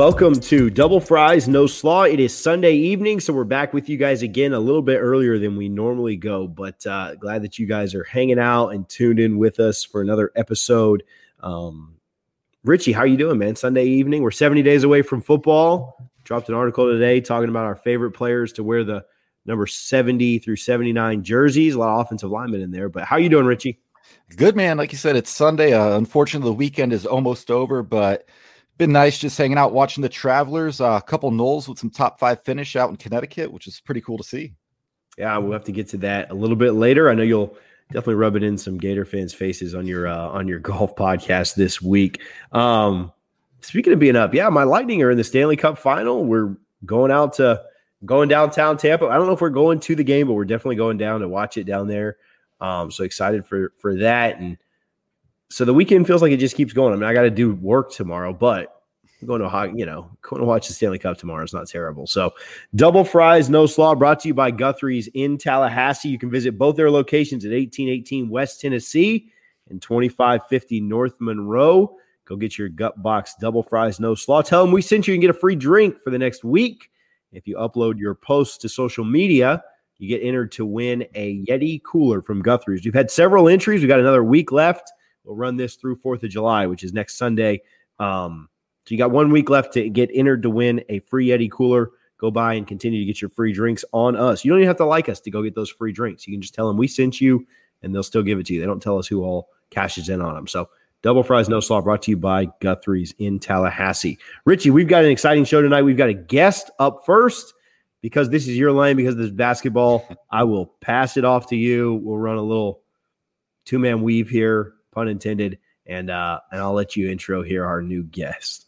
Welcome to Double Fries No Slaw. It is Sunday evening, so we're back with you guys again a little bit earlier than we normally go. But uh, glad that you guys are hanging out and tuned in with us for another episode. Um, Richie, how are you doing, man? Sunday evening. We're 70 days away from football. Dropped an article today talking about our favorite players to wear the number 70 through 79 jerseys. A lot of offensive linemen in there. But how are you doing, Richie? Good, man. Like you said, it's Sunday. Uh, unfortunately, the weekend is almost over, but – been nice just hanging out watching the Travelers. Uh, a couple Noles with some top five finish out in Connecticut, which is pretty cool to see. Yeah, we'll have to get to that a little bit later. I know you'll definitely rub it in some Gator fans' faces on your uh, on your golf podcast this week. Um, speaking of being up, yeah, my Lightning are in the Stanley Cup final. We're going out to going downtown Tampa. I don't know if we're going to the game, but we're definitely going down to watch it down there. Um, so excited for for that and so the weekend feels like it just keeps going. I mean, I got to do work tomorrow, but I'm going to hockey, you know, going to watch the Stanley Cup tomorrow is not terrible. So, double fries, no slaw, brought to you by Guthrie's in Tallahassee. You can visit both their locations at 1818 West Tennessee and 2550 North Monroe. Go get your gut box double fries, no slaw. Tell them we sent you and get a free drink for the next week. If you upload your posts to social media, you get entered to win a Yeti cooler from Guthrie's. We've had several entries. We've got another week left. We'll run this through 4th of July, which is next Sunday. Um, so you got one week left to get entered to win a free Yeti cooler. Go by and continue to get your free drinks on us. You don't even have to like us to go get those free drinks. You can just tell them we sent you and they'll still give it to you. They don't tell us who all cashes in on them. So Double Fries No Slaw brought to you by Guthrie's in Tallahassee. Richie, we've got an exciting show tonight. We've got a guest up first because this is your lane because this is basketball. I will pass it off to you. We'll run a little two man weave here pun intended. And uh, and I'll let you intro here our new guest.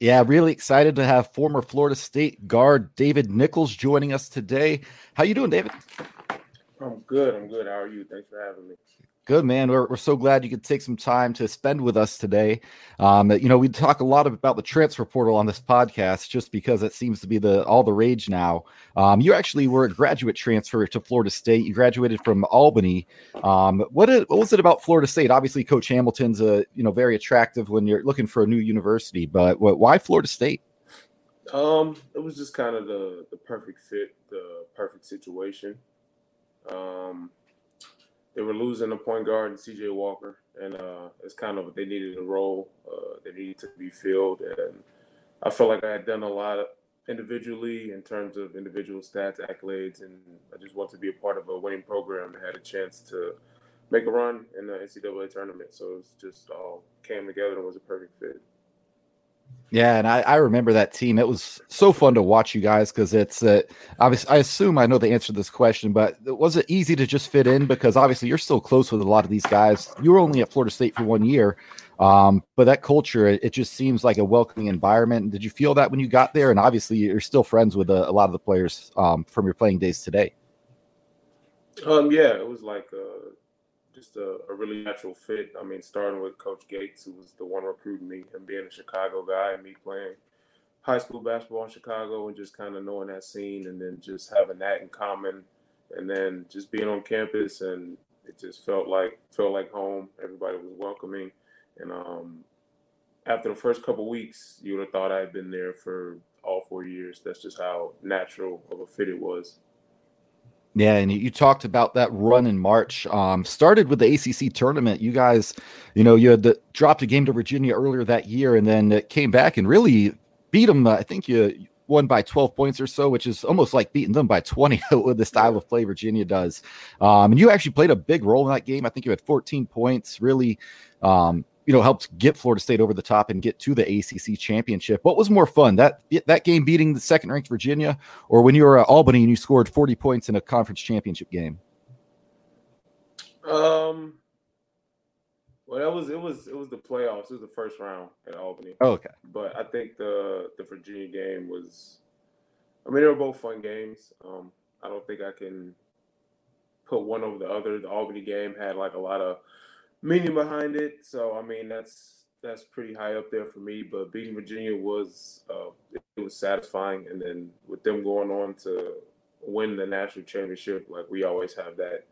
Yeah, really excited to have former Florida State guard David Nichols joining us today. How you doing, David? I'm good. I'm good. How are you? Thanks for having me. Good man. We're, we're so glad you could take some time to spend with us today. Um, you know, we talk a lot about the transfer portal on this podcast just because it seems to be the all the rage now. Um, you actually were a graduate transfer to Florida State. You graduated from Albany. Um, what, what was it about Florida State? Obviously, Coach Hamilton's a you know very attractive when you're looking for a new university, but what, why Florida State? Um, it was just kind of the the perfect fit, the perfect situation. Um, they were losing a point guard in CJ Walker, and uh, it's kind of they needed a role uh, that needed to be filled, and I felt like I had done a lot individually in terms of individual stats, accolades, and I just wanted to be a part of a winning program that had a chance to make a run in the NCAA tournament. So it was just all came together and was a perfect fit. Yeah, and I, I remember that team. It was so fun to watch you guys because it's uh, obviously. I assume I know the answer to this question, but was it easy to just fit in? Because obviously you're still close with a lot of these guys. You were only at Florida State for one year, um, but that culture it, it, just seems like a welcoming environment. Did you feel that when you got there? And obviously you're still friends with a, a lot of the players um, from your playing days today. Um, yeah, it was like. Uh just a, a, really natural fit. I mean, starting with Coach Gates, who was the one recruiting me, and being a Chicago guy, and me playing high school basketball in Chicago, and just kind of knowing that scene, and then just having that in common, and then just being on campus, and it just felt like felt like home. Everybody was welcoming, and um, after the first couple weeks, you would have thought I had been there for all four years. That's just how natural of a fit it was. Yeah, and you talked about that run in March. Um, started with the ACC tournament. You guys, you know, you had the, dropped a game to Virginia earlier that year, and then it came back and really beat them. I think you won by 12 points or so, which is almost like beating them by 20 with the style of play Virginia does. Um, and you actually played a big role in that game. I think you had 14 points. Really, um, you know helped get Florida State over the top and get to the ACC championship. What was more fun that that game beating the second ranked Virginia, or when you were at Albany and you scored forty points in a conference championship game? Um. Well, that was it was it was the playoffs. It was the first round at Albany. Oh, okay. But I think the the Virginia game was. I mean, they were both fun games. Um, I don't think I can put one over the other. The Albany game had like a lot of meaning behind it. So I mean, that's that's pretty high up there for me. But beating Virginia was uh, it was satisfying, and then with them going on to win the national championship. Like we always have that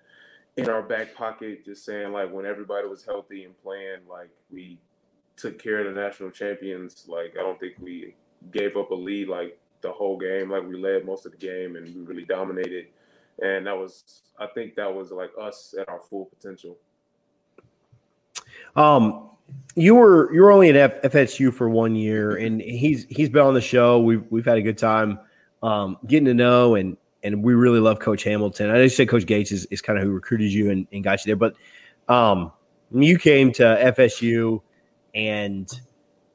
in our back pocket, just saying like when everybody was healthy and playing, like we took care of the national champions. Like I don't think we gave up a lead like the whole game. Like we led most of the game and we really dominated. And that was I think that was like us at our full potential. Um you were you were only at F- FSU for one year and he's he's been on the show. We've we've had a good time um, getting to know and and we really love Coach Hamilton. I just said Coach Gates is, is kind of who recruited you and, and got you there. But um, you came to FSU and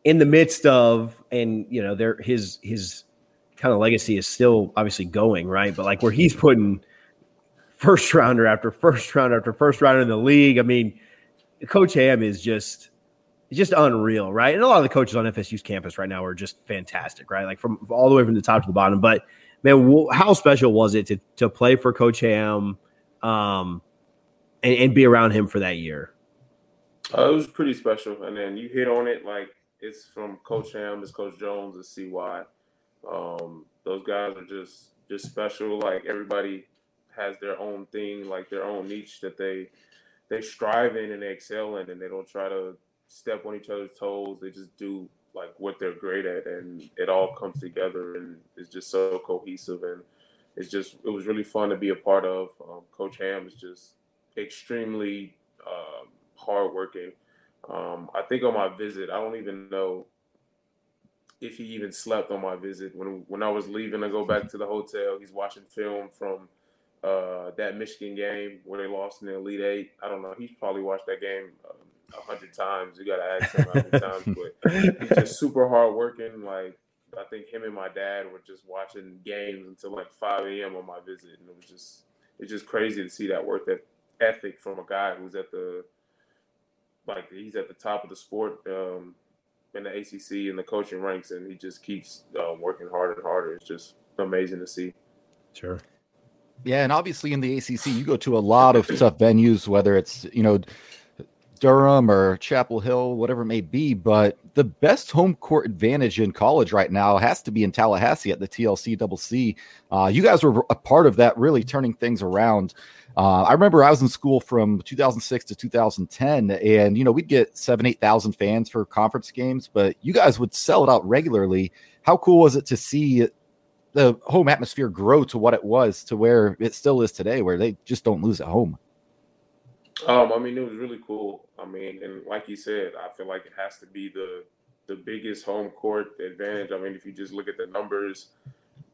in the midst of and you know there his his kind of legacy is still obviously going right but like where he's putting first rounder after first round after first rounder in the league i mean coach ham is just just unreal right and a lot of the coaches on fsu's campus right now are just fantastic right like from all the way from the top to the bottom but man how special was it to to play for coach ham um and, and be around him for that year uh, it was pretty special, and then you hit on it like it's from Coach Ham, it's Coach Jones, it's CY. Um, those guys are just just special. Like everybody has their own thing, like their own niche that they they strive in and they excel in, and they don't try to step on each other's toes. They just do like what they're great at, and it all comes together, and it's just so cohesive, and it's just it was really fun to be a part of. Um, Coach Ham is just extremely um, hardworking. Um, I think on my visit, I don't even know if he even slept on my visit. When when I was leaving to go back to the hotel, he's watching film from uh, that Michigan game where they lost in the Elite Eight. I don't know. He's probably watched that game um, a hundred times. You got to ask him how many times, but he's just super hardworking. Like I think him and my dad were just watching games until like 5 a.m. on my visit, and it was just it's just crazy to see that work that ethic from a guy who's at the like he's at the top of the sport um, in the ACC and the coaching ranks, and he just keeps uh, working harder and harder. It's just amazing to see. Sure. Yeah, and obviously in the ACC, you go to a lot of tough venues, whether it's you know Durham or Chapel Hill, whatever it may be. But the best home court advantage in college right now has to be in Tallahassee at the TLC Double C. Uh, you guys were a part of that, really turning things around. Uh, I remember I was in school from 2006 to 2010, and you know we'd get seven, eight thousand fans for conference games, but you guys would sell it out regularly. How cool was it to see the home atmosphere grow to what it was to where it still is today, where they just don't lose at home? Um, I mean, it was really cool. I mean, and like you said, I feel like it has to be the the biggest home court advantage. I mean, if you just look at the numbers,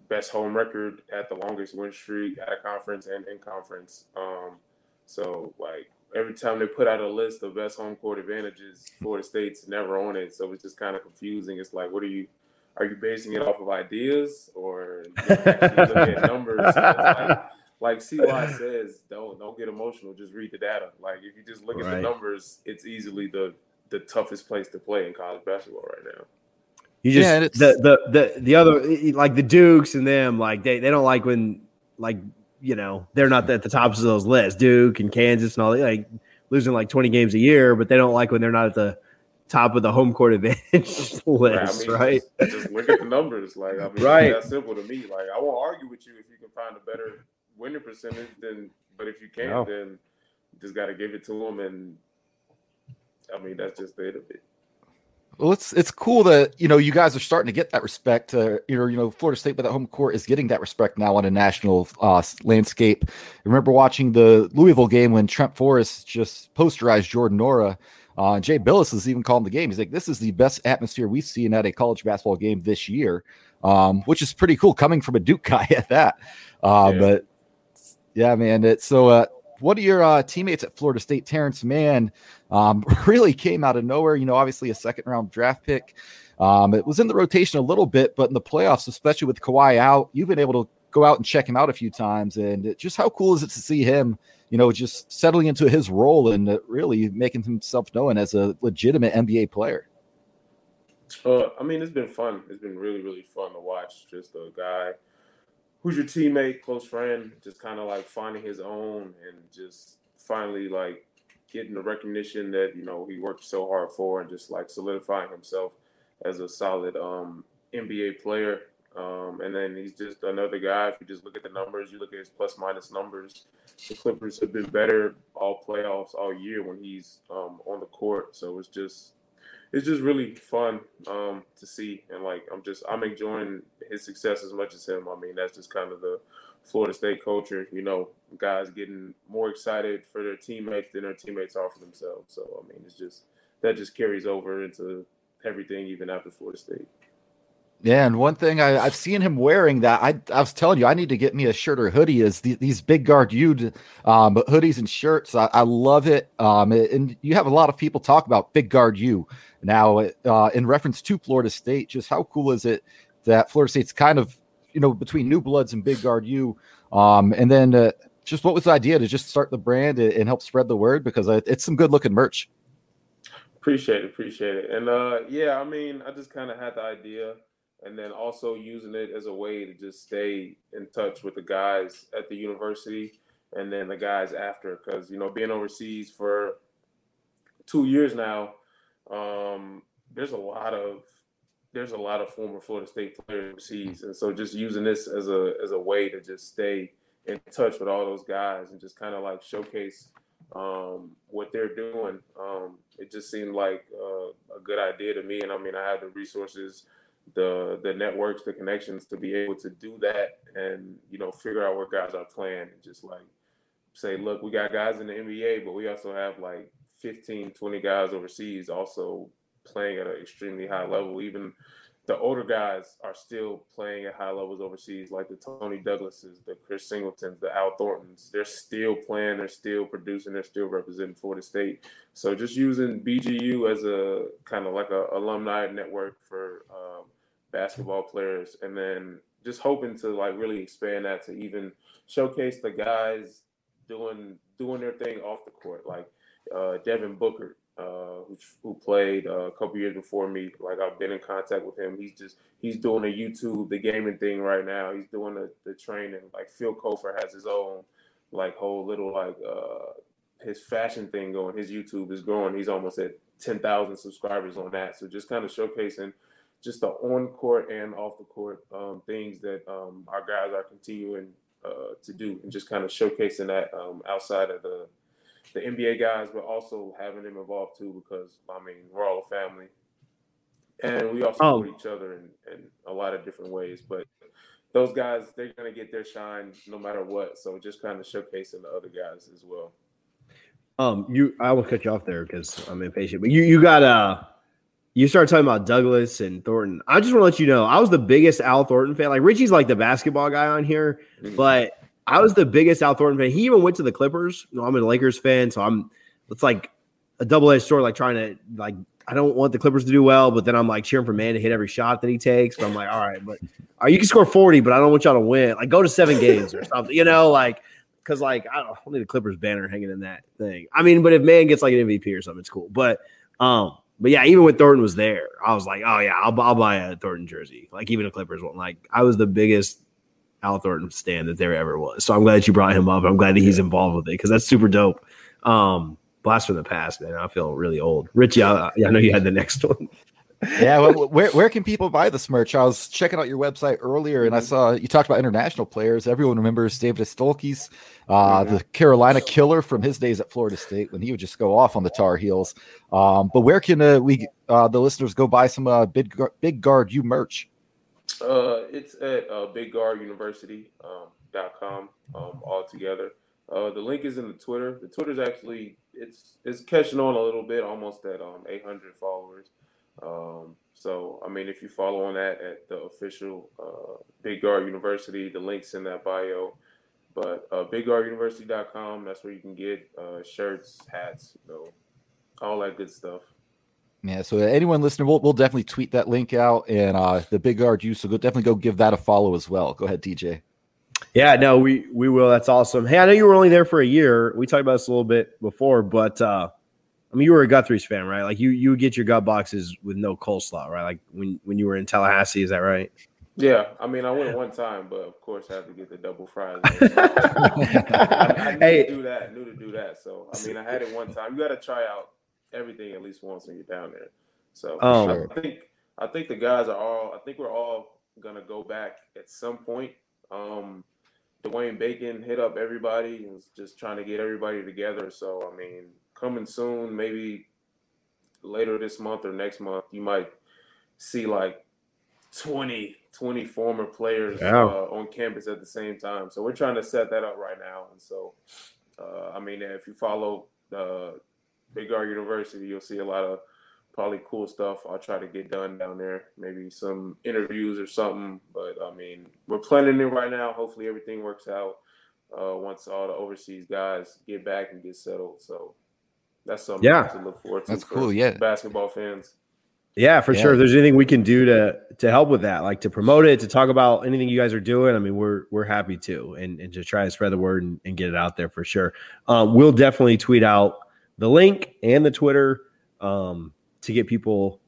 best home record at the longest win streak at a conference and in conference. Um, so like every time they put out a list of best home court advantages, Florida State's never on it. So it's just kind of confusing. It's like, what are you? Are you basing it off of ideas or looking at numbers? like, like CY says, don't don't get emotional. Just read the data. Like if you just look right. at the numbers, it's easily the the toughest place to play in college basketball right now. You just yeah, the, the the the other like the Dukes and them like they, they don't like when like you know they're not at the tops of those lists. Duke and Kansas and all that like losing like twenty games a year, but they don't like when they're not at the top of the home court advantage list, right? I mean, right? Just, just, look at the numbers. Like I mean, right. that's simple to me. Like I won't argue with you if you can find a better winning percentage. Then, but if you can't, no. then just got to give it to them. And I mean, that's just the end of it. Well, it's it's cool that you know you guys are starting to get that respect. Uh, you know, you know, Florida State, but that home court is getting that respect now on a national uh, landscape. I remember watching the Louisville game when Trent Forrest just posterized Jordan Nwora. Uh, Jay Bilas is even calling the game. He's like, "This is the best atmosphere we've seen at a college basketball game this year," um, which is pretty cool coming from a Duke guy at that. Uh, yeah. But yeah, man, it's so. Uh, what are your uh, teammates at Florida State? Terance Mann um, really came out of nowhere. You know, obviously a second round draft pick. Um, it was in the rotation a little bit, but in the playoffs, especially with Kawhi out, you've been able to go out and check him out a few times. And just how cool is it to see him, you know, just settling into his role and uh, really making himself known as a legitimate NBA player? Uh, I mean, it's been fun. It's been really, really fun to watch. Just a guy who's your teammate, close friend, just kind of like finding his own and just finally like getting the recognition that you know he worked so hard for, and just like solidifying himself as a solid um, NBA player. Um, and then he's just another guy. If you just look at the numbers, you look at his plus minus numbers. The Clippers have been better all playoffs all year when he's um, on the court. So it's just it's just really fun um, to see, and like I'm just I'm enjoying his success as much as him. I mean, that's just kind of the Florida State culture. You know, guys getting more excited for their teammates than their teammates are for themselves. So I mean, it's just that just carries over into everything, even after Florida State. Yeah, and one thing I, have seen him wearing that I, I was telling you I need to get me a shirt or hoodie is the, these Big Guard U um, hoodies and shirts. I, I love it. Um, and you have a lot of people talk about Big Guard U now uh, in reference to Florida State. Just how cool is it that Florida State's kind of you know between new bloods and big guard you, um, and then uh, just what was the idea to just start the brand and help spread the word because it's some good looking merch. Appreciate it, appreciate it, and uh, yeah, I mean, I just kind of had the idea, and then also using it as a way to just stay in touch with the guys at the university, and then the guys after, because you know, being overseas for two years now, um, there's a lot of there's a lot of former Florida State players overseas, and so just using this as a as a way to just stay in touch with all those guys and just kind of like showcase um, what they're doing. Um, it just seemed like uh, a good idea to me. And I mean, I have the resources, the the networks, the connections to be able to do that, and you know, figure out where guys are playing, and just like say, look, we got guys in the NBA, but we also have like 15, 20 guys overseas also playing at an extremely high level. Even the older guys are still playing at high levels overseas, like the Tony Douglases, the Chris Singletons, the Al Thorntons. They're still playing, they're still producing, they're still representing Florida State. So just using BGU as a kind of like a alumni network for um, basketball players, and then just hoping to like really expand that to even showcase the guys doing doing their thing off the court, like uh, Devon Bookert uh, who, who played uh, a couple years before me. Like I've been in contact with him. He's just he's doing a YouTube the gaming thing right now. He's doing the, the training. Like Phil Cofer has his own like whole little like uh, his fashion thing going. His YouTube is growing. He's almost at ten thousand subscribers on that. So just kind of showcasing just the on court and off the court um, things that um, our guys are continuing uh, to do, and just kind of showcasing that um, outside of the the NBA guys, but also having them involved too, because I mean we're all a family, and we all support oh. each other in, in a lot of different ways. But those guys, they're gonna get their shine no matter what. So just kind of showcasing the other guys as well. Um, you, I will cut you off there because I'm impatient, but you, you got uh you started talking about Douglas and Thornton. I just want to let you know I was the biggest Al Thornton fan. Like Richie's like the basketball guy on here, mm-hmm. but I was the biggest Al Thornton fan. He even went to the Clippers. You know, I'm a Lakers fan, so I'm. It's like a double edged sword. Like trying to like I don't want the Clippers to do well, but then I'm like cheering for man to hit every shot that he takes. But I'm like, all right, but uh, you can score 40, but I don't want y'all to win. Like go to seven games or something, you know, like because like I don't, I need a Clippers banner hanging in that thing. I mean, but if man gets like an MVP or something, it's cool. But um, but yeah, even when Thornton was there, I was like, oh yeah, I'll, I'll buy a Thornton jersey. Like even a Clippers one. Like I was the biggest Al Thornton stand that there ever was. So I'm glad you brought him up. I'm glad that he's involved with it because that's super dope. Um, blast from the past, man. I feel really old. Richie, I, I know you had the next one. Yeah, well, where where can people buy this merch? I was checking out your website earlier, and I saw you talked about international players. Everyone remembers Deividas Dulkys, uh, the Carolina killer from his days at Florida State when he would just go off on the Tar Heels. Um, but where can uh, we uh, the listeners go buy some uh, big Big Guard U merch? Uh, it's at uh, BigGuardUniversity.com um, um, all together. Uh, the link is in the Twitter. The Twitter's actually it's it's catching on a little bit, almost at um 800 followers. Um, so I mean, if you follow on that at the official uh, Big Guard University, the links in that bio. But uh, BigGuardUniversity.com, that's where you can get uh, shirts, hats, you know, all that good stuff. Yeah, so anyone listening, we'll, we'll definitely tweet that link out and uh, the Big Guard U. So go definitely go give that a follow as well. Go ahead, DJ. Yeah, no, we we will. That's awesome. Hey, I know you were only there for a year. We talked about this a little bit before, but uh, I mean, you were a Guthrie's fan, right? Like you you would get your gut boxes with no coleslaw, right? Like when when you were in Tallahassee, is that right? Yeah, I mean, I went one time, but of course, I had to get the double fries. I, I, knew hey. to do that. Knew to do that. So I mean, I had it one time. You got to try out everything at least once when you're down there. So oh. I think I think the guys are all. I think we're all gonna go back at some point. Um, Dwayne Bacon hit up everybody and was just trying to get everybody together. So I mean, coming soon, maybe later this month or next month, you might see like 20, 20 former players Yeah. uh, on campus at the same time. So we're trying to set that up right now. And so, uh, I mean, if you follow uh, Big Guard University, you'll see a lot of probably cool stuff. I'll try to get done down there. Maybe some interviews or something. But I mean, we're planning it right now. Hopefully, everything works out uh, once all the overseas guys get back and get settled. So that's something Yeah. to look forward to. That's for cool, yeah. basketball fans. Yeah, for Yeah. sure. If there's anything we can do to to help with that, like to promote it, to talk about anything you guys are doing, I mean, we're we're happy to, and and to try to spread the word and, and get it out there for sure. Um, we'll definitely tweet out the link and the Twitter um, to get people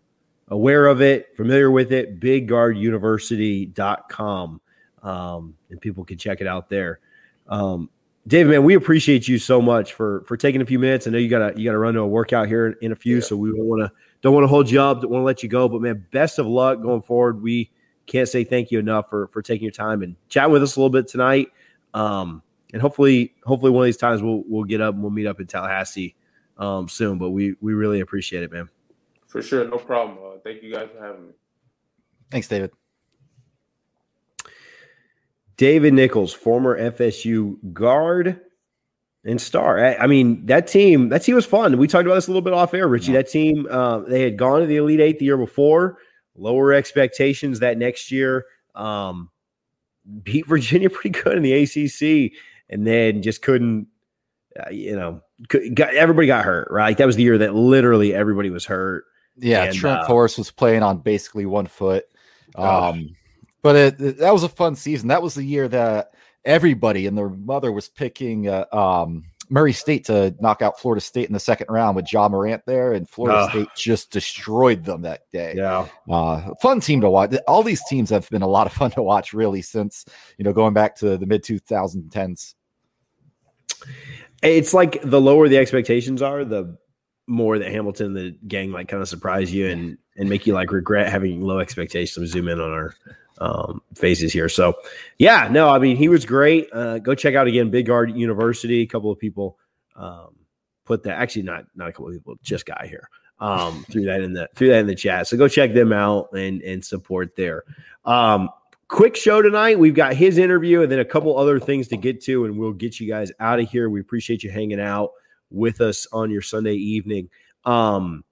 aware of it, familiar with it. BigGuardUniversity.com, um, and people can check it out there. Um, David, man, we appreciate you so much for for taking a few minutes. I know you gotta you gotta run to a workout here in, in a few, Yeah. so we don't want to don't want to hold you up, don't want to let you go. But man, best of luck going forward. We can't say thank you enough for for taking your time and chatting with us a little bit tonight. Um, and hopefully, hopefully one of these times we'll we'll get up and we'll meet up in Tallahassee um, soon. But we we really appreciate it, man. For sure, no problem. Uh, thank you guys for having me. Thanks, David. David Nichols, former FSU guard and star. I, I mean, that team, that team was fun. We talked about this a little bit off air, Richie. Yeah. That team, uh, they had gone to the Elite Eight the year before, lower expectations that next year. Um, beat Virginia pretty good in the ACC, and then just couldn't. Uh, you know, could, got, everybody got hurt, right? That was the year that literally everybody was hurt. Yeah, And, Trent uh, Forrest was playing on basically one foot. Oh. Um, but it, it- that was a fun season. That was the year that everybody and their mother was picking uh, um, Murray State to knock out Florida State in the second round with Ja Morant there, and Florida Ugh. State just destroyed them that day. Yeah, Uh, fun team to watch. All these teams have been a lot of fun to watch, really, since you know going back to the mid 2010s. It's like the lower the expectations are, the more that Hamilton, the gang, like kind of surprise you and and make you like regret having low expectations. Zoom in on our um, faces here. So, yeah, no, I mean he was great. Uh, go check out again Big Guard University. A couple of people um, put that. Actually, not not a couple of people, just guy here. Um, threw that in the threw that in the chat. So go check them out and and support there. Um, quick show tonight. We've got his interview and then a couple other things to get to, and we'll get you guys out of here. We appreciate you hanging out with us on your Sunday evening. Um,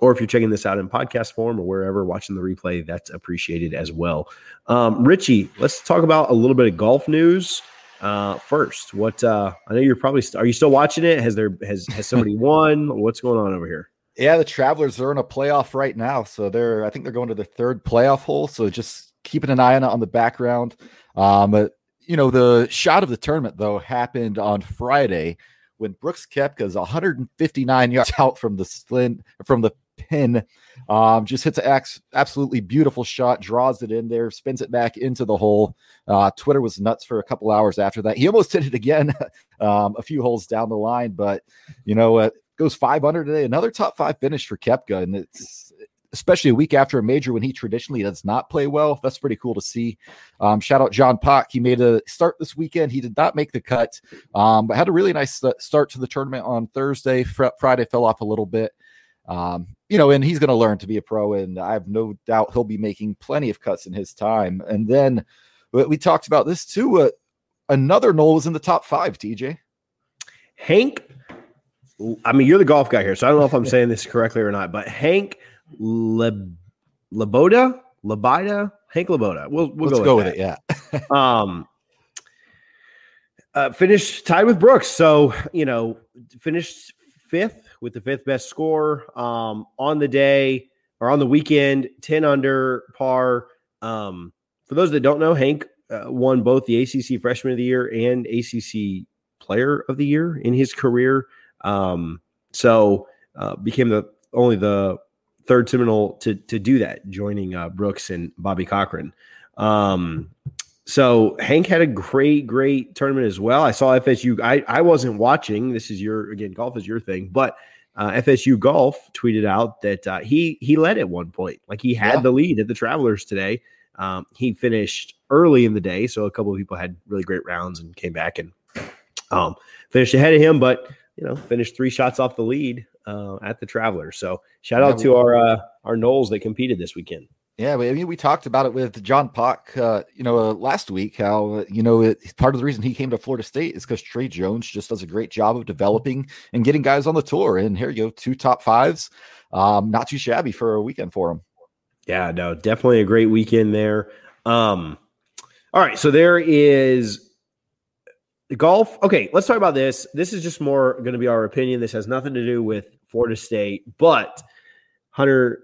or if you're checking this out in podcast form or wherever watching the replay, that's appreciated as well. Um, Richie, let's talk about a little bit of golf news. Uh, first, what uh, I know you're probably st- are you still watching it? Has there has has somebody won? What's going on over here? Yeah, the Travelers are in a playoff right now, so they're I think they're going to the third playoff hole. So just keeping an eye on it on the background. Um, but you know, the shot of the tournament though happened on Friday when Brooks Koepka's 159 yards out from the slin from the pin. Um, just hits an ax- absolutely beautiful shot, draws it in there, spins it back into the hole. Uh, Twitter was nuts for a couple hours after that. He almost did it again um, a few holes down the line, but you know what? goes 500 today. Another top five finish for Koepka, and it's especially a week after a major when he traditionally does not play well. That's pretty cool to see. Um, shout out John Pak. He made a start this weekend. He did not make the cut, um, but had a really nice uh, start to the tournament on Thursday. Fr- Friday fell off a little bit. Um, you know, and he's going to learn to be a pro, and I have no doubt he'll be making plenty of cuts in his time. And then we talked about this too. Uh, another Nole was in the top five. TJ. Hank, I mean, you're the golf guy here, so I don't know if I'm saying this correctly or not, but Hank Le, Laboda, Labida, Hank Laboda. We'll we'll Let's go, go with, with it. Yeah. Um, uh, finished tied with Brooks, so you know, finished fifth with the fifth best score um, on the day or on the weekend, ten under par. Um, for those that don't know, Hank uh, won both the ACC Freshman of the Year and ACC Player of the Year in his career. Um, so uh, became the only the third Seminole to to do that, joining uh, Brooks and Bobby Cochran. Um, so Hank had a great, great tournament as well. I saw FSU. I I wasn't watching. This is your again, golf is your thing, but uh, FSU golf tweeted out that uh, he he led at one point, like he had Yeah. the lead at the Travelers today, Um, he finished early in the day, so a couple of people had really great rounds and came back and um, finished ahead of him, but you know, finished three shots off the lead uh, at the Travelers. So shout out to our uh, our Noles that competed this weekend. Yeah, I mean, we talked about it with John Pak, uh, you know, uh, last week. How uh, you know it, part of the reason he came to Florida State is because Trey Jones just does a great job of developing and getting guys on the tour. And here you go, two top fives, um, not too shabby for a weekend for him. Yeah, no, definitely a great weekend there. Um, all right, so there is golf. Okay, let's talk about this. This is just more going to be our opinion. This has nothing to do with Florida State, but Hunter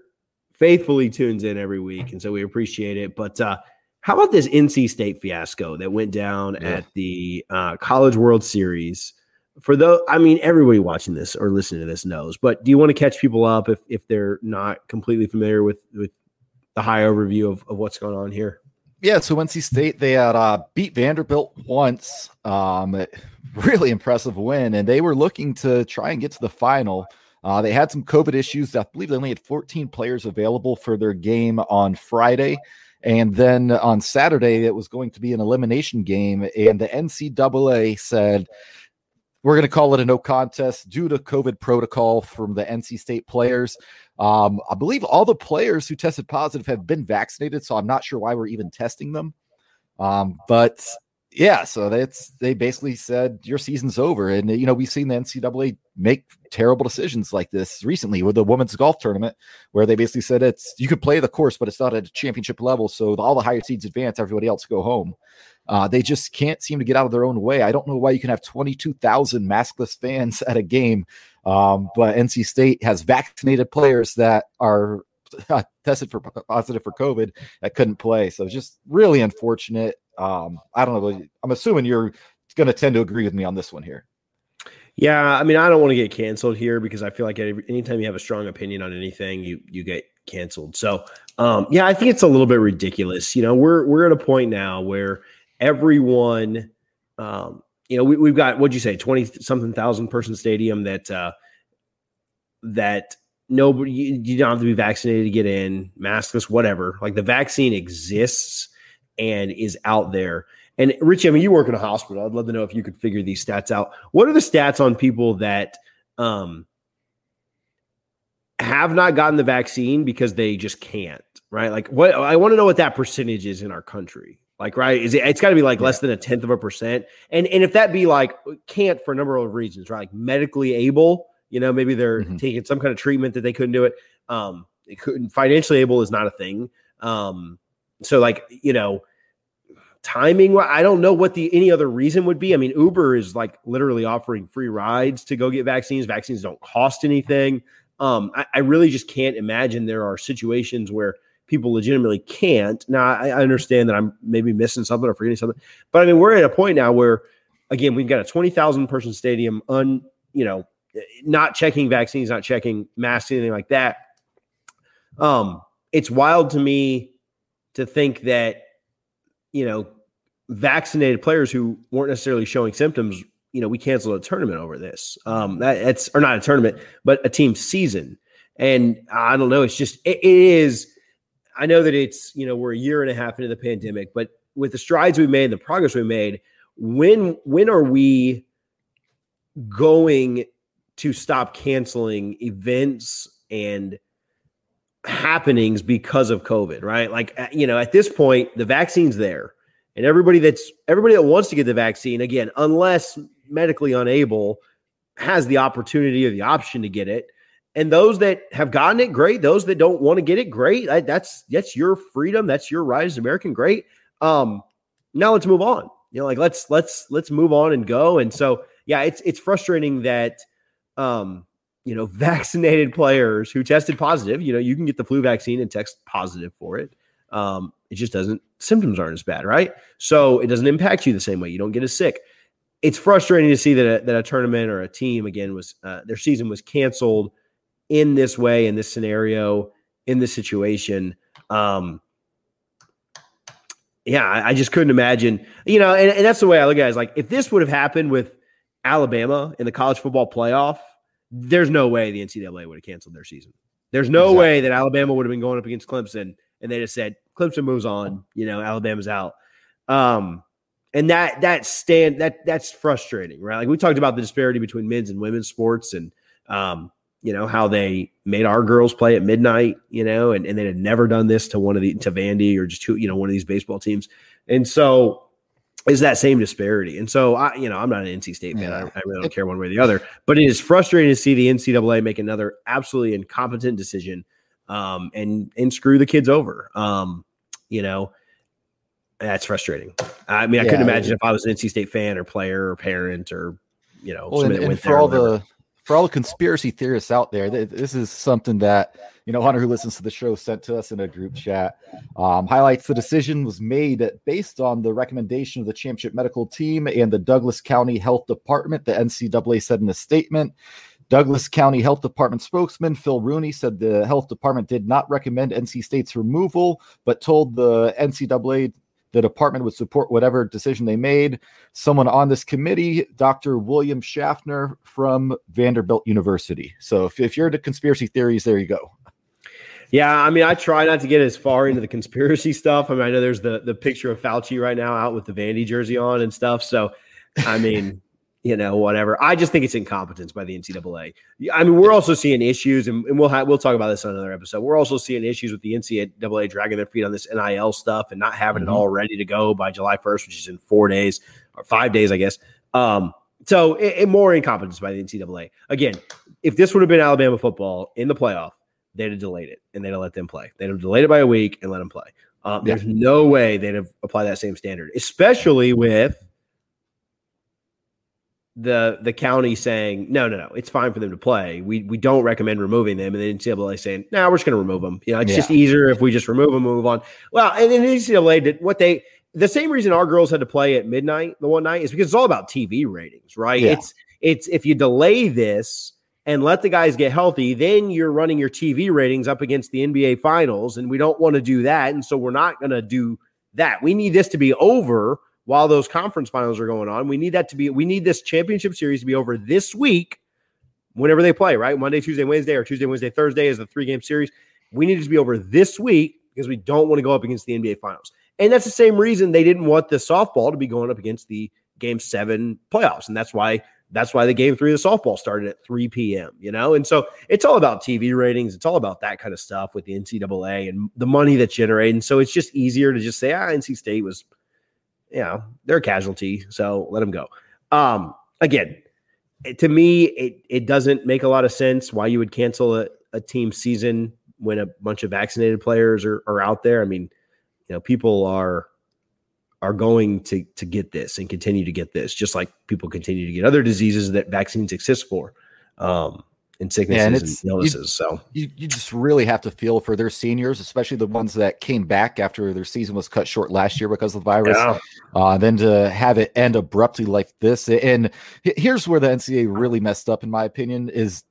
faithfully tunes in every week, and so we appreciate it. But uh, how about this NC State fiasco that went down yeah. at the uh, College World Series? For those, I mean, everybody watching this or listening to this knows. But do you want to catch people up if if they're not completely familiar with with the high overview of, of what's going on here? Yeah, so NC State they had uh, beat Vanderbilt once, um, really impressive win, and they were looking to try and get to the final. Uh, they had some COVID issues. I believe they only had 14 players available for their game on Friday. And then on Saturday, it was going to be an elimination game. And the NCAA said, we're going to call it a no contest due to COVID protocol from the NC State players. Um, I believe all the players who tested positive have been vaccinated, so I'm not sure why we're even testing them. Um, but yeah, so that's they basically said your season's over, and you know we've seen the NCAA make terrible decisions like this recently with the women's golf tournament, where they basically said it's you could play the course, but it's not at a championship level, so all the higher seeds advance, everybody else go home. Uh, they just can't seem to get out of their own way. I don't know why you can have 22,000 maskless fans at a game, um, but NC State has vaccinated players that are tested for positive for COVID that couldn't play. So it's just really unfortunate. Um, I don't know. I'm assuming you're going to tend to agree with me on this one here. Yeah, I mean, I don't want to get canceled here because I feel like every, anytime you have a strong opinion on anything, you you get canceled. So, um, yeah, I think it's a little bit ridiculous. You know, we're we're at a point now where everyone, um, you know, we, have got what'd you say, twenty something thousand person stadium that uh, that nobody you, you don't have to be vaccinated to get in, maskless, whatever. Like the vaccine exists and is out there. And Richie, I mean, you work in a hospital. I'd love to know if you could figure these stats out. What are the stats on people that um, have not gotten the vaccine because they just can't? Right? Like, what I want to know what that percentage is in our country. Like, right? Is it? It's got to be like yeah. less than a tenth of a percent. And and if that be like can't for a number of reasons, right? Like medically able, you know, maybe they're mm-hmm. taking some kind of treatment that they couldn't do it. Um, they couldn't financially able is not a thing. Um, so like you know timing i don't know what the any other reason would be. I mean uber is like literally offering free rides to go get vaccines. Vaccines don't cost anything. Um, I, I, really just can't imagine there are situations where people legitimately can't. Now I, I understand that i'm maybe missing something or forgetting something but i mean we're at a point now where again we've got a 20000 person stadium un you know not checking vaccines not checking masks anything like that. Um it's wild to me to think that you know, vaccinated players who weren't necessarily showing symptoms, you know, we canceled a tournament over this. Um, that it's or not a tournament, but a team season. And I don't know. It's just it, it is. I know that it's you know we're a year and a half into the pandemic, but with the strides we made, the progress we made, when when are we going to stop canceling events and happenings because of COVID, right? Like, uh, you know, at this point, the vaccine's there. And everybody that's everybody that wants to get the vaccine, again, unless medically unable, has the opportunity or the option to get it. And those that have gotten it, great. Those that don't want to get it, great. that's that's your freedom. That's your right as an American. Great. Um, now let's move on. You know, like let's let's let's move on and go. And so, yeah, it's it's frustrating that um, you know, vaccinated players who tested positive, you know, you can get the flu vaccine and test positive for it. Um, it just doesn't, symptoms aren't as bad, right? So it doesn't impact you the same way. You don't get as sick. It's frustrating to see that a, that a tournament or a team, again, was uh, their season was canceled in this way, in this scenario, in this situation. Um, yeah, I, I just couldn't imagine, you know, and, and that's the way I look at it. Is like if this would have happened with Alabama in the college football playoff, there's no way the NCAA would have canceled their season. There's no exactly. way that Alabama would have been going up against Clemson and they just said, Clemson moves on. You know, Alabama's out. Um, and that that stand that that's frustrating, right? Like we talked about the disparity between men's and women's sports, and um, you know how they made our girls play at midnight, you know, and, and they had never done this to one of the to Vandy or just to you know one of these baseball teams, and so is that same disparity. And so I, you know, I'm not an NC State fan. Yeah. I, I, really don't care one way or the other. But it is frustrating to see the NCAA make another absolutely incompetent decision um, and and screw the kids over. Um, you know, that's frustrating. I mean, I yeah, couldn't imagine if I was an NC State fan or player or parent or you know, well, and, and for all the for all the conspiracy theorists out there, this is something that you know Hunter, who listens to the show, sent to us in a group chat. Um, highlights the decision was made based on the recommendation of the championship medical team and the Douglas County Health Department. The NCAA said in a statement. Douglas County Health Department spokesman Phil Rooney said the health department did not recommend NC State's removal, but told the NCAA the department would support whatever decision they made. Someone on this committee, Dr. William Schaffner from Vanderbilt University. So if, if you're into conspiracy theories, there you go. Yeah, I mean, I try not to get as far into the conspiracy stuff. I mean, I know there's the the picture of Fauci right now out with the Vandy jersey on and stuff. So, I mean, you know, whatever. I just think it's incompetence by the NCAA. I mean, we're also seeing issues, and, and we'll have, we'll talk about this on another episode. We're also seeing issues with the NCAA dragging their feet on this NIL stuff and not having mm-hmm. it all ready to go by July 1st, which is in four days or five days, I guess. Um, so, it, it more incompetence by the NCAA. Again, if this would have been Alabama football in the playoff, they'd have delayed it and they'd have let them play. They'd have delayed it by a week and let them play. Um, yeah. There's no way they'd have applied that same standard, especially with the the county saying no, no, no, it's fine for them to play. We we don't recommend removing them, and then NCAA saying no, nah, we're just going to remove them. You know, it's yeah. just easier if we just remove them, and move on. Well, and then NCAA did what they the same reason our girls had to play at midnight the one night is because it's all about TV ratings, right? Yeah. It's it's if you delay this and let the guys get healthy, then you're running your TV ratings up against the NBA finals, and we don't want to do that, and so we're not going to do that. We need this to be over while those conference finals are going on. We need that to be, we need this championship series to be over this week whenever they play, right? Monday, Tuesday, Wednesday, or Tuesday, Wednesday, Thursday is the three game series. We need it to be over this week because we don't want to go up against the NBA finals. And that's the same reason they didn't want the softball to be going up against the game seven playoffs. And that's why that's why the game three of the softball started at 3 p.m. You know, and so it's all about TV ratings. It's all about that kind of stuff with the NCAA and the money that's generated. And so it's just easier to just say, ah, NC State was you know, they're a casualty, so let them go. Um, again, to me, it it doesn't make a lot of sense why you would cancel a, a team season when a bunch of vaccinated players are, are out there. I mean, you know, people are are going to to get this and continue to get this, just like people continue to get other diseases that vaccines exist for. Um, and sicknesses yeah, and, and, illnesses. You, so you, you just really have to feel for their seniors, especially the ones that came back after their season was cut short last year because of the virus. Yeah. Uh, then to have it end abruptly like this. And here's where the NCAA really messed up, in my opinion, is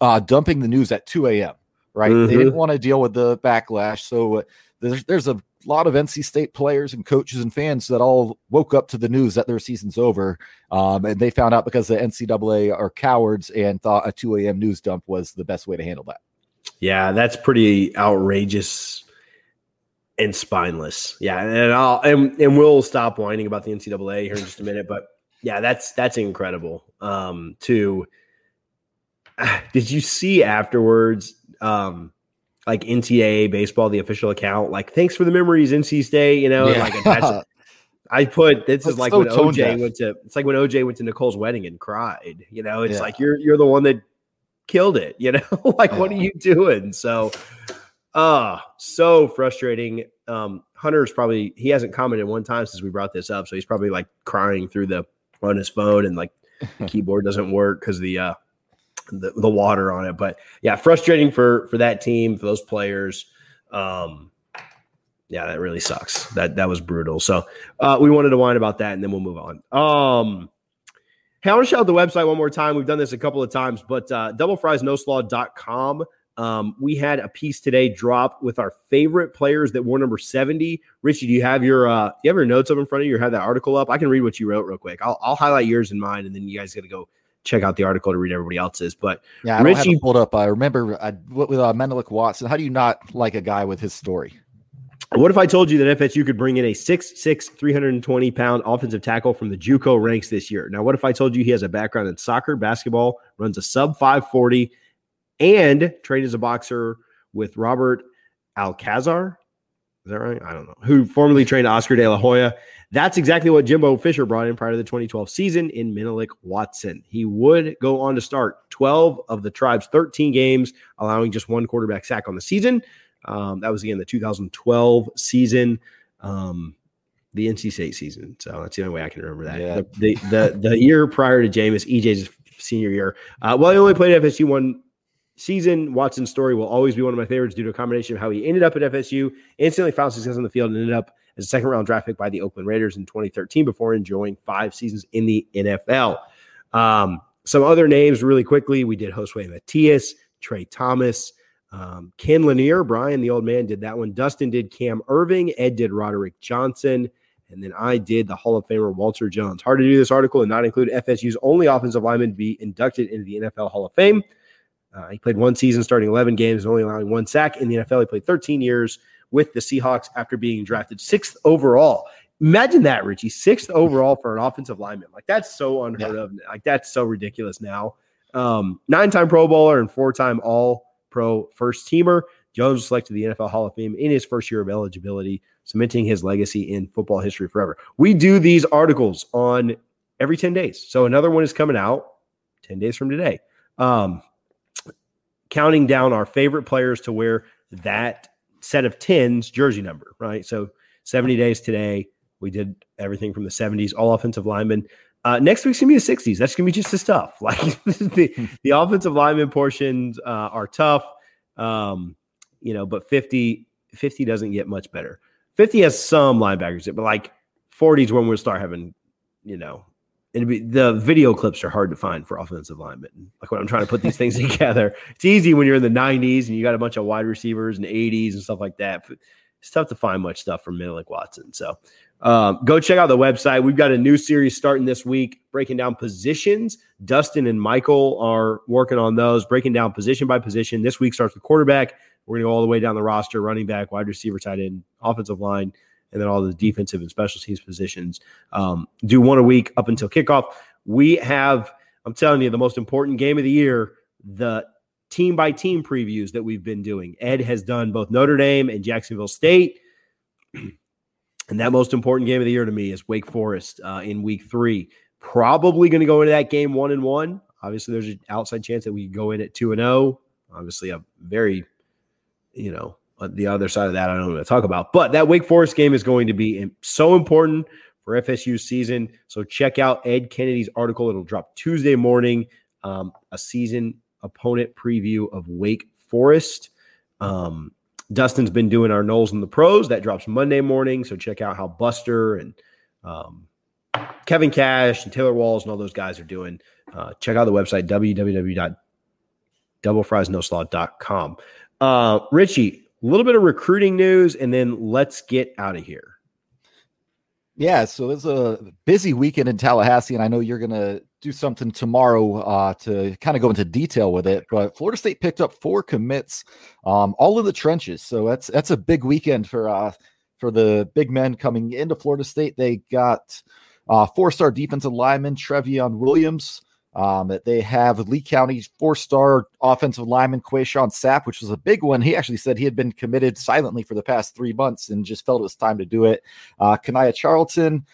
uh, dumping the news at 2 a.m. Right? Mm-hmm. They didn't want to deal with the backlash. So there's there's a lot of NC State players and coaches and fans that all woke up to the news that their season's over, um, and they found out because the NCAA are cowards and thought a 2 a.m. news dump was the best way to handle that. Yeah, that's pretty outrageous and spineless. Yeah, and I'll and, and we'll stop whining about the NCAA here in just a minute, but yeah, that's that's incredible. Um, to did you see afterwards? Um, like NCAA baseball, the official account, like thanks for the memories, NC State. You know, yeah. like I put this That's is like so when OJ deaf. went to. It's like when OJ went to Nicole's wedding and cried. You know, it's yeah. like you're you're the one that killed it. You know, like yeah. what are you doing? So, ah, uh, so frustrating. Um, Hunter's probably he hasn't commented one time since we brought this up, so he's probably like crying through the on his phone and like the keyboard doesn't work because the uh the, the water on it. But yeah, frustrating for for that team, for those players. Um, yeah, that really sucks. That that was brutal. So uh, we wanted to whine about that, and then we'll move on. Um, hey, I want to shout out the website one more time. We've done this a couple of times, but uh, doublefriesnoslaw.com. Um, we had a piece today drop with our favorite players that wore number 70. Richie, do you have your uh, you have your notes up in front of you or have that article up? I can read what you wrote real quick. I'll, I'll highlight yours and mine, and then you guys got to go check out the article to read everybody else's. But yeah, I Richie pulled up. I remember I, with uh, Menelik Watson. How do you not like a guy with his story? What if I told you that FSU could bring in a 6'6, 320 pound offensive tackle from the JUCO ranks this year? Now, what if I told you he has a background in soccer, basketball, runs a sub 540, and trained as a boxer with Robert Alcazar? Is that right? I don't know. Who formerly trained Oscar De La Hoya. That's exactly what Jimbo Fisher brought in prior to the 2012 season in Menelik Watson. He would go on to start 12 of the tribe's 13 games, allowing just one quarterback sack on the season. Um, that was again the 2012 season, um, the NC State season. So that's the only way I can remember that. Yeah. The, the, the the year prior to Jameis EJ's senior year. Uh, well, he only played FSU one season. Watson's story will always be one of my favorites due to a combination of how he ended up at FSU, instantly found success on the field, and ended up as a second round draft pick by the Oakland Raiders in 2013 before enjoying five seasons in the NFL. Um, some other names really quickly. We did Josue Matias, Trey Thomas, um, Ken Lanier, Brian, the old man, did that one. Dustin did Cam Irving, Ed did Roderick Johnson. And then I did the Hall of Famer Walter Jones. Hard to do this article and not include FSU's only offensive lineman to be inducted into the NFL Hall of Fame. Uh, he played one season, starting 11 games, and only allowing one sack in the NFL. He played 13 years with the Seahawks after being drafted sixth overall. Imagine that, Richie, sixth overall for an offensive lineman. Like that's so unheard yeah. of. Like that's so ridiculous now. Um, nine-time Pro Bowler and four-time All Pro first teamer. Jones was selected to the NFL Hall of Fame in his first year of eligibility, cementing his legacy in football history forever. We do these articles on every 10 days. So another one is coming out 10 days from today. Um, counting down our favorite players to wear that set of 10s jersey number, right? So 70 days today. We did everything from the 70s, all offensive linemen. Uh, next week's gonna be the 60s. That's gonna be just the stuff. Like the, the offensive lineman portions uh, are tough, um, you know, but 50, 50 doesn't get much better. 50 has some linebackers, but like 40 is when we'll start having, you know, be, the video clips are hard to find for offensive linemen. Like when I'm trying to put these things together, it's easy when you're in the 90s and you got a bunch of wide receivers and 80s and stuff like that. But It's tough to find much stuff from Menelik Watson. So um, go check out the website. We've got a new series starting this week, breaking down positions. Dustin and Michael are working on those, breaking down position by position. This week starts with quarterback. We're going to go all the way down the roster, running back, wide receiver, tight end, offensive line, and then all the defensive and special teams positions. Um, do one a week up until kickoff. We have, I'm telling you, the most important game of the year, the team by team previews that we've been doing. Ed has done both Notre Dame and Jacksonville State. And that most important game of the year to me is Wake Forest uh, in week three. Probably going to go into that game one and one. Obviously, there's an outside chance that we go in at two and zero. Oh. Obviously, a very, you know, the other side of that I don't want to talk about. But that Wake Forest game is going to be so important for FSU's season. So check out Ed Kennedy's article. It'll drop Tuesday morning. Um, a season opponent preview of Wake Forest. Um, Dustin's been doing our Noles and the Pros. That drops Monday morning. So check out how Buster and um, Kevin Cash and Taylor Walls and all those guys are doing. Uh, check out the website, www.doublefriesnoslaw.com. Uh, Richie, a little bit of recruiting news, and then let's get out of here. Yeah, so it's a busy weekend in Tallahassee, and I know you're going to do something tomorrow uh, to kind of go into detail with it. But Florida State picked up four commits, um, all in the trenches. So that's that's a big weekend for uh, for the big men coming into Florida State. They got uh, four-star defensive lineman Trevion Williams, um, they have Lee County's four-star offensive lineman Qae'Shon Sapp, which was a big one. He actually said he had been committed silently for the past three months and just felt it was time to do it. Uh, Charlton,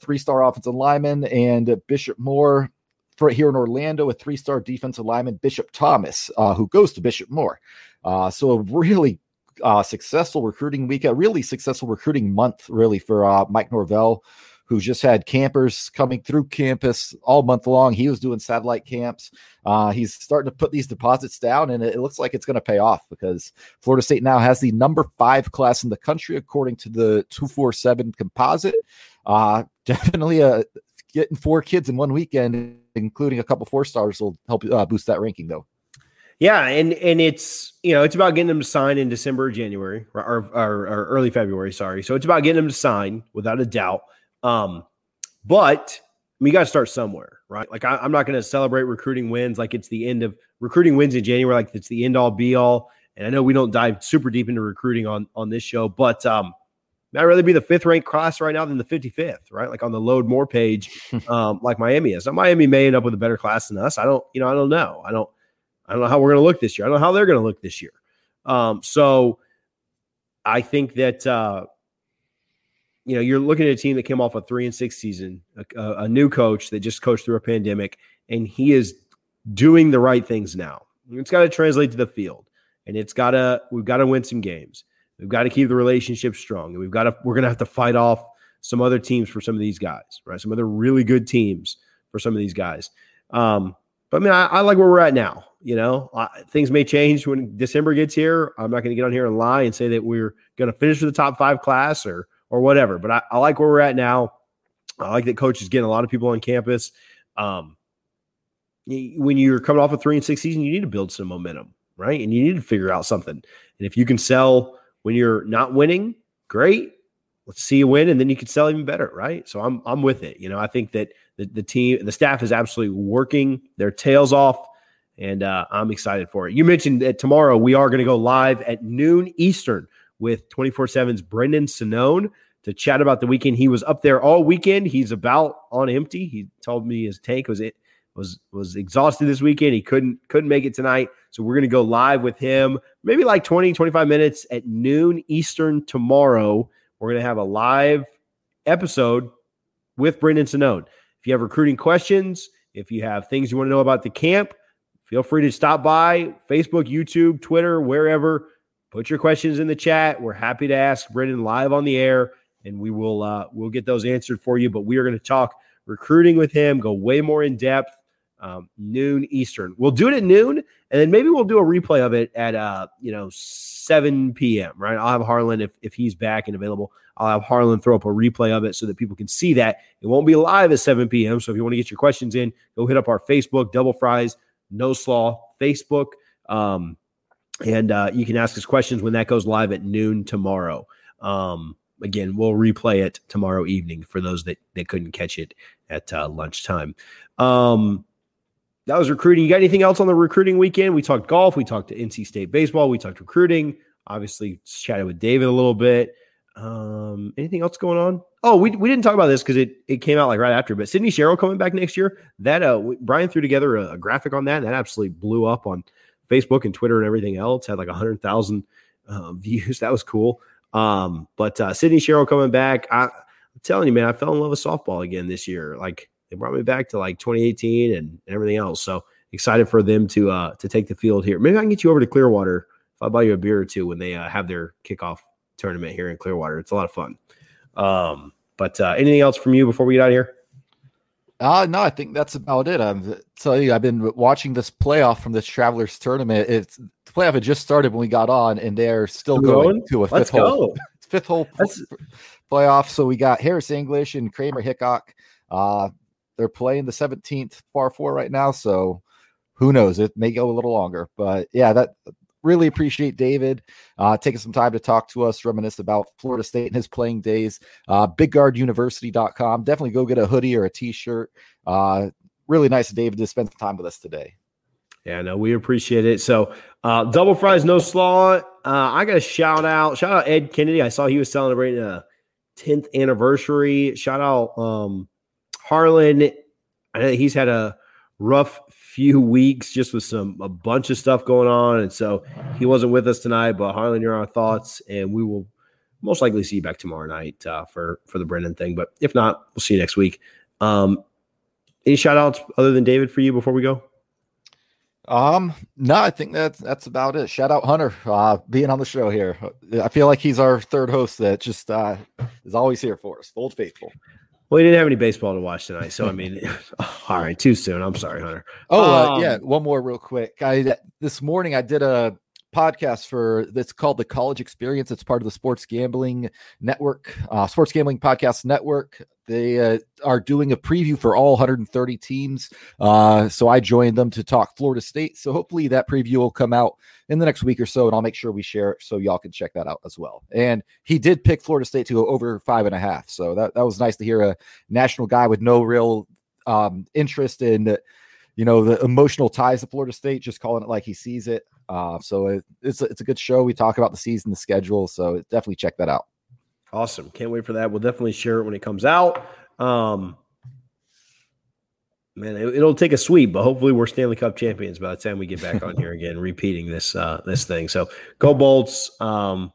three-star offensive lineman, and Bishop Moore for here in Orlando, a three-star defensive lineman, Bishop Thomas, uh, who goes to Bishop Moore. Uh, so a really uh, successful recruiting week, a really successful recruiting month, really for uh, Mike Norvell who just had campers coming through campus all month long. He was doing satellite camps. Uh, he's starting to put these deposits down, and it, looks like it's going to pay off because Florida State now has the number five class in the country according to the 247 composite. Uh, definitely a uh, getting four kids in one weekend, including a couple four stars, will help uh, boost that ranking, though. Yeah, and and it's you know it's about getting them to sign in December, January, or, or, or early February. Sorry, so it's about getting them to sign without a doubt. Um, but we got to start somewhere, right? Like I, am not going to celebrate recruiting wins like it's the end of recruiting wins in January, like it's the end all be all. And I know we don't dive super deep into recruiting on on this show, but um, I'd rather be the fifth ranked class right now than the 55th, right? Like on the load more page, um, like Miami is. Now, Miami may end up with a better class than us. I don't, you know, I don't know. I don't, I don't know how we're going to look this year. I don't know how they're going to look this year. Um, so I think that, uh, you know, you're looking at a team that came off a three and six season, a, a new coach that just coached through a pandemic, and he is doing the right things now. It's got to translate to the field, and it's got to, we've got to win some games. We've got to keep the relationship strong, and we've got to, we're going to have to fight off some other teams for some of these guys, right? Some other really good teams for some of these guys. Um, but I mean, I, I, like where we're at now. You know, I, things may change when December gets here. I'm not going to get on here and lie and say that we're going to finish with the top five class or or whatever. But I, I, like where we're at now. I like that coach is getting a lot of people on campus. Um, when you're coming off a three and six season, you need to build some momentum, right? And you need to figure out something. And if you can sell when you're not winning, great. Let's see you win, and then you can sell even better, right? So I'm I'm with it. You know, I think that the, the team, the staff is absolutely working their tails off, and uh, I'm excited for it. You mentioned that tomorrow we are going to go live at noon Eastern with 24 7's Brendan Sonnone to chat about the weekend. He was up there all weekend. He's about on empty. He told me his tank was it was was exhausted this weekend. He couldn't couldn't make it tonight. So we're going to go live with him maybe like 20 25 minutes at noon Eastern tomorrow. We're going to have a live episode with Brendan Sonnone. If you have recruiting questions, if you have things you want to know about the camp, feel free to stop by Facebook, YouTube, Twitter, wherever. Put your questions in the chat. We're happy to ask Brendan live on the air, and we will uh, we'll get those answered for you. But we are going to talk recruiting with him, go way more in depth um, noon Eastern. We'll do it at noon, and then maybe we'll do a replay of it at uh, you know 7 p.m. Right? I'll have Harlan if if he's back and available. I'll have Harlan throw up a replay of it so that people can see that it won't be live at 7 p.m. So if you want to get your questions in, go hit up our Facebook, Double Fries, No Slaw Facebook, um, and uh, you can ask us questions when that goes live at noon tomorrow. Um, again, we'll replay it tomorrow evening for those that, that couldn't catch it at uh, lunchtime. Um, that was recruiting. You got anything else on the recruiting weekend? We talked golf. We talked to NC State baseball. We talked recruiting. Obviously, chatted with David a little bit. Um, anything else going on? Oh, we, we didn't talk about this because it, it came out like right after. But Sydney Sherrill coming back next year. That uh, Brian threw together a, a graphic on that. And that absolutely blew up on Facebook and Twitter and everything else. Had like a hundred thousand uh, views. That was cool. Um, but uh, Sydney Sherrill coming back. I, I'm telling you, man, I fell in love with softball again this year. Like they brought me back to like 2018 and, and everything else. So excited for them to uh to take the field here. Maybe I can get you over to Clearwater if I buy you a beer or two when they uh, have their kickoff tournament here in Clearwater. It's a lot of fun. Um, but uh, anything else from you before we get out of here? Uh, no, I think that's about it. I'm tell you, I've been watching this playoff from this Travelers tournament. It's the playoff had just started when we got on, and they're still going, going, to a Let's fifth go. hole, fifth hole playoff. So we got Harris English and Kramer Hickok. Uh, they're playing the 17th par four right now, so who knows? It may go a little longer, but yeah, that really appreciate David uh, taking some time to talk to us, reminisce about Florida State and his playing days. Uh, BigGuardUniversity.com. Definitely go get a hoodie or a T-shirt. Uh, really nice of David to spend some time with us today. Yeah, no, we appreciate it. So, uh, double fries, no slaw. Uh, I got a shout out. Shout out Ed Kennedy. I saw he was celebrating a 10th anniversary. Shout out um, Harlan, I know he's had a rough few weeks just with some a bunch of stuff going on, and so he wasn't with us tonight. But Harlan, you're our thoughts, and we will most likely see you back tomorrow night uh, for for the Brendan thing. But if not, we'll see you next week. Um, any shout outs other than David for you before we go? Um, no, I think that's that's about it. Shout out Hunter, uh, being on the show here. I feel like he's our third host that just uh, is always here for us. Old faithful. Well, he didn't have any baseball to watch tonight, so I mean, all right, too soon. I'm sorry, Hunter. Oh, uh, um, uh, yeah. One more, real quick. I this morning I did a podcast for that's called the College Experience. It's part of the Sports Gambling Network, uh, Sports Gambling Podcast Network. They uh, are doing a preview for all 130 teams. Uh, so I joined them to talk Florida State. So hopefully that preview will come out in the next week or so, and I'll make sure we share it so y'all can check that out as well. And he did pick Florida State to go over five and a half. So that, that was nice to hear a national guy with no real um, interest in you know the emotional ties to Florida State, just calling it like he sees it. Uh, so it, it's it's a good show. We talk about the season, the schedule. So definitely check that out. Awesome. Can't wait for that. We'll definitely share it when it comes out. Um, man, it, will take a sweep, but hopefully we're Stanley Cup champions by the time we get back on here again, repeating this uh, this thing. So go Bolts. Um,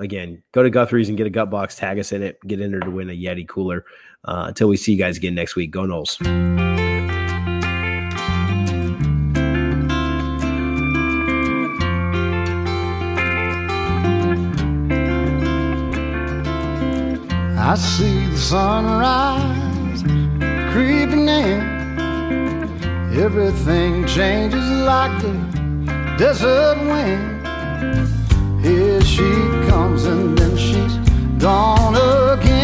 again, go to Guthrie's and get a gut box, tag us in it, get in there to win a Yeti cooler. Uh, until we see you guys again next week. Go Noles. I see the sunrise creeping in. Everything changes like the desert wind. Here she comes and then she's gone again.